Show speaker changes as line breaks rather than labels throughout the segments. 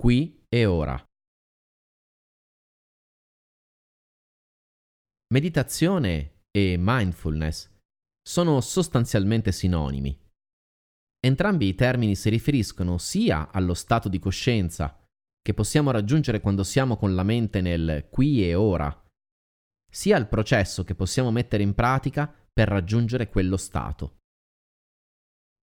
qui e ora. Meditazione e mindfulness sono sostanzialmente sinonimi. Entrambi i termini si riferiscono sia allo stato di coscienza che possiamo raggiungere quando siamo con la mente nel qui e ora, sia al processo che possiamo mettere in pratica per raggiungere quello stato.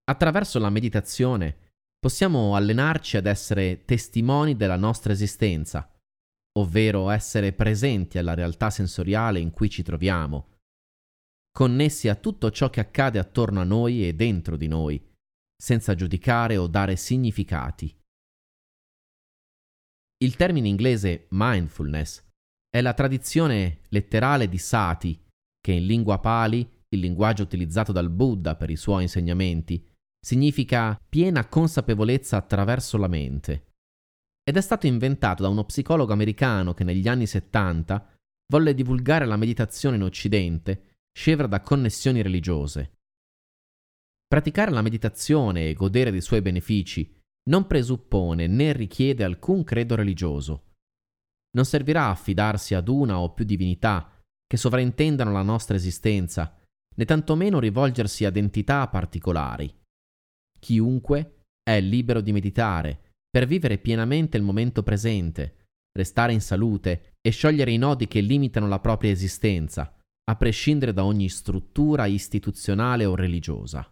Attraverso la meditazione possiamo allenarci ad essere testimoni della nostra esistenza, ovvero essere presenti alla realtà sensoriale in cui ci troviamo, connessi a tutto ciò che accade attorno a noi e dentro di noi, senza giudicare o dare significati. Il termine inglese mindfulness è la tradizione letterale di sati, che in lingua pali, il linguaggio utilizzato dal Buddha per i suoi insegnamenti, significa piena consapevolezza attraverso la mente. Ed è stato inventato da uno psicologo americano che negli anni 70 volle divulgare la meditazione in Occidente, scevra da connessioni religiose. Praticare la meditazione e godere dei suoi benefici non presuppone né richiede alcun credo religioso. Non servirà affidarsi ad una o più divinità che sovraintendano la nostra esistenza, né tantomeno rivolgersi ad entità particolari. Chiunque è libero di meditare per vivere pienamente il momento presente, restare in salute e sciogliere i nodi che limitano la propria esistenza, a prescindere da ogni struttura istituzionale o religiosa.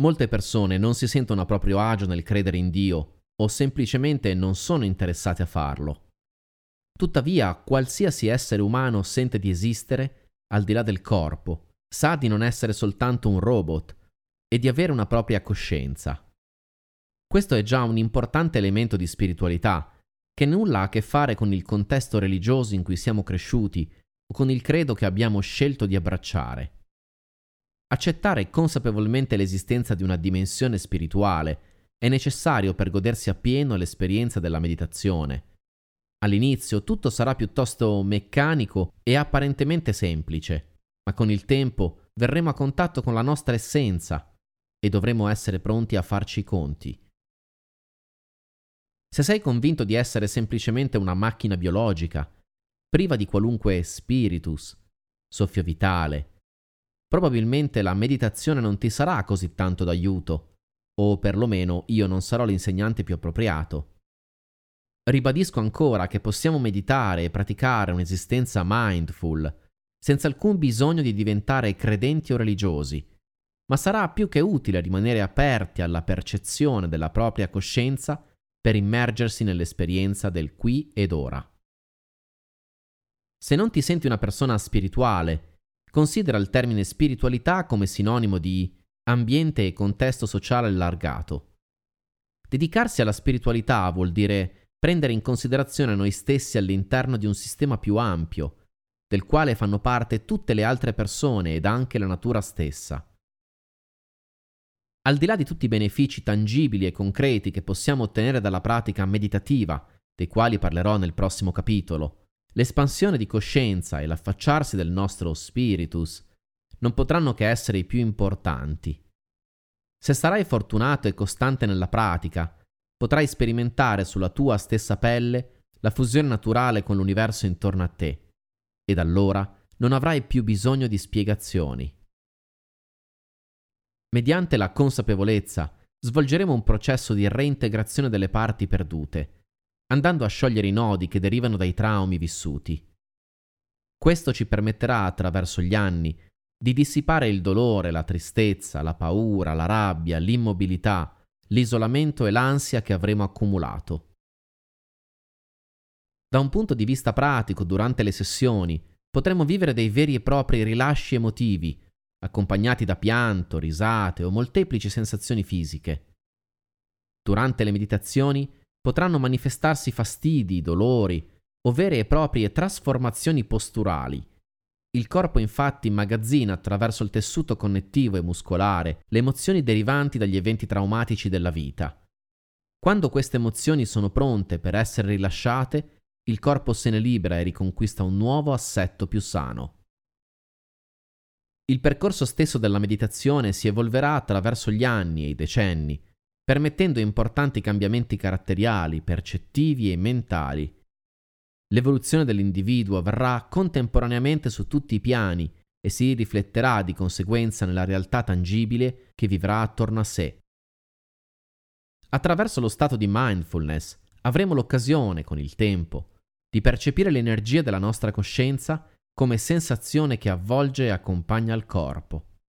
Molte persone non si sentono a proprio agio nel credere in Dio o semplicemente non sono interessate a farlo. Tuttavia, qualsiasi essere umano sente di esistere al di là del corpo, sa di non essere soltanto un robot e di avere una propria coscienza. Questo è già un importante elemento di spiritualità, che nulla ha a che fare con il contesto religioso in cui siamo cresciuti o con il credo che abbiamo scelto di abbracciare. Accettare consapevolmente l'esistenza di una dimensione spirituale è necessario per godersi appieno l'esperienza della meditazione. All'inizio tutto sarà piuttosto meccanico e apparentemente semplice, ma con il tempo verremo a contatto con la nostra essenza e dovremo essere pronti a farci i conti. Se sei convinto di essere semplicemente una macchina biologica, priva di qualunque spiritus, soffio vitale, probabilmente la meditazione non ti sarà così tanto d'aiuto, o perlomeno io non sarò l'insegnante più appropriato. Ribadisco ancora che possiamo meditare e praticare un'esistenza mindful, senza alcun bisogno di diventare credenti o religiosi, ma sarà più che utile rimanere aperti alla percezione della propria coscienza per immergersi nell'esperienza del qui ed ora. Se non ti senti una persona spirituale, considera il termine spiritualità come sinonimo di ambiente e contesto sociale allargato. Dedicarsi alla spiritualità vuol dire prendere in considerazione noi stessi all'interno di un sistema più ampio, del quale fanno parte tutte le altre persone ed anche la natura stessa. Al di là di tutti i benefici tangibili e concreti che possiamo ottenere dalla pratica meditativa, dei quali parlerò nel prossimo capitolo, l'espansione di coscienza e l'affacciarsi del nostro spiritus non potranno che essere i più importanti. Se sarai fortunato e costante nella pratica, potrai sperimentare sulla tua stessa pelle la fusione naturale con l'universo intorno a te, ed allora non avrai più bisogno di spiegazioni. Mediante la consapevolezza svolgeremo un processo di reintegrazione delle parti perdute, andando a sciogliere i nodi che derivano dai traumi vissuti. Questo ci permetterà attraverso gli anni di dissipare il dolore, la tristezza, la paura, la rabbia, l'immobilità, l'isolamento e l'ansia che avremo accumulato. Da un punto di vista pratico, durante le sessioni, potremo vivere dei veri e propri rilasci emotivi accompagnati da pianto, risate o molteplici sensazioni fisiche. Durante le meditazioni potranno manifestarsi fastidi, dolori o vere e proprie trasformazioni posturali. Il corpo infatti immagazzina attraverso il tessuto connettivo e muscolare le emozioni derivanti dagli eventi traumatici della vita. Quando queste emozioni sono pronte per essere rilasciate, il corpo se ne libera e riconquista un nuovo assetto più sano. Il percorso stesso della meditazione si evolverà attraverso gli anni e i decenni, permettendo importanti cambiamenti caratteriali, percettivi e mentali. L'evoluzione dell'individuo avverrà contemporaneamente su tutti i piani e si rifletterà di conseguenza nella realtà tangibile che vivrà attorno a sé. Attraverso lo stato di mindfulness avremo l'occasione, con il tempo, di percepire l'energia della nostra coscienza come sensazione che avvolge e accompagna il corpo.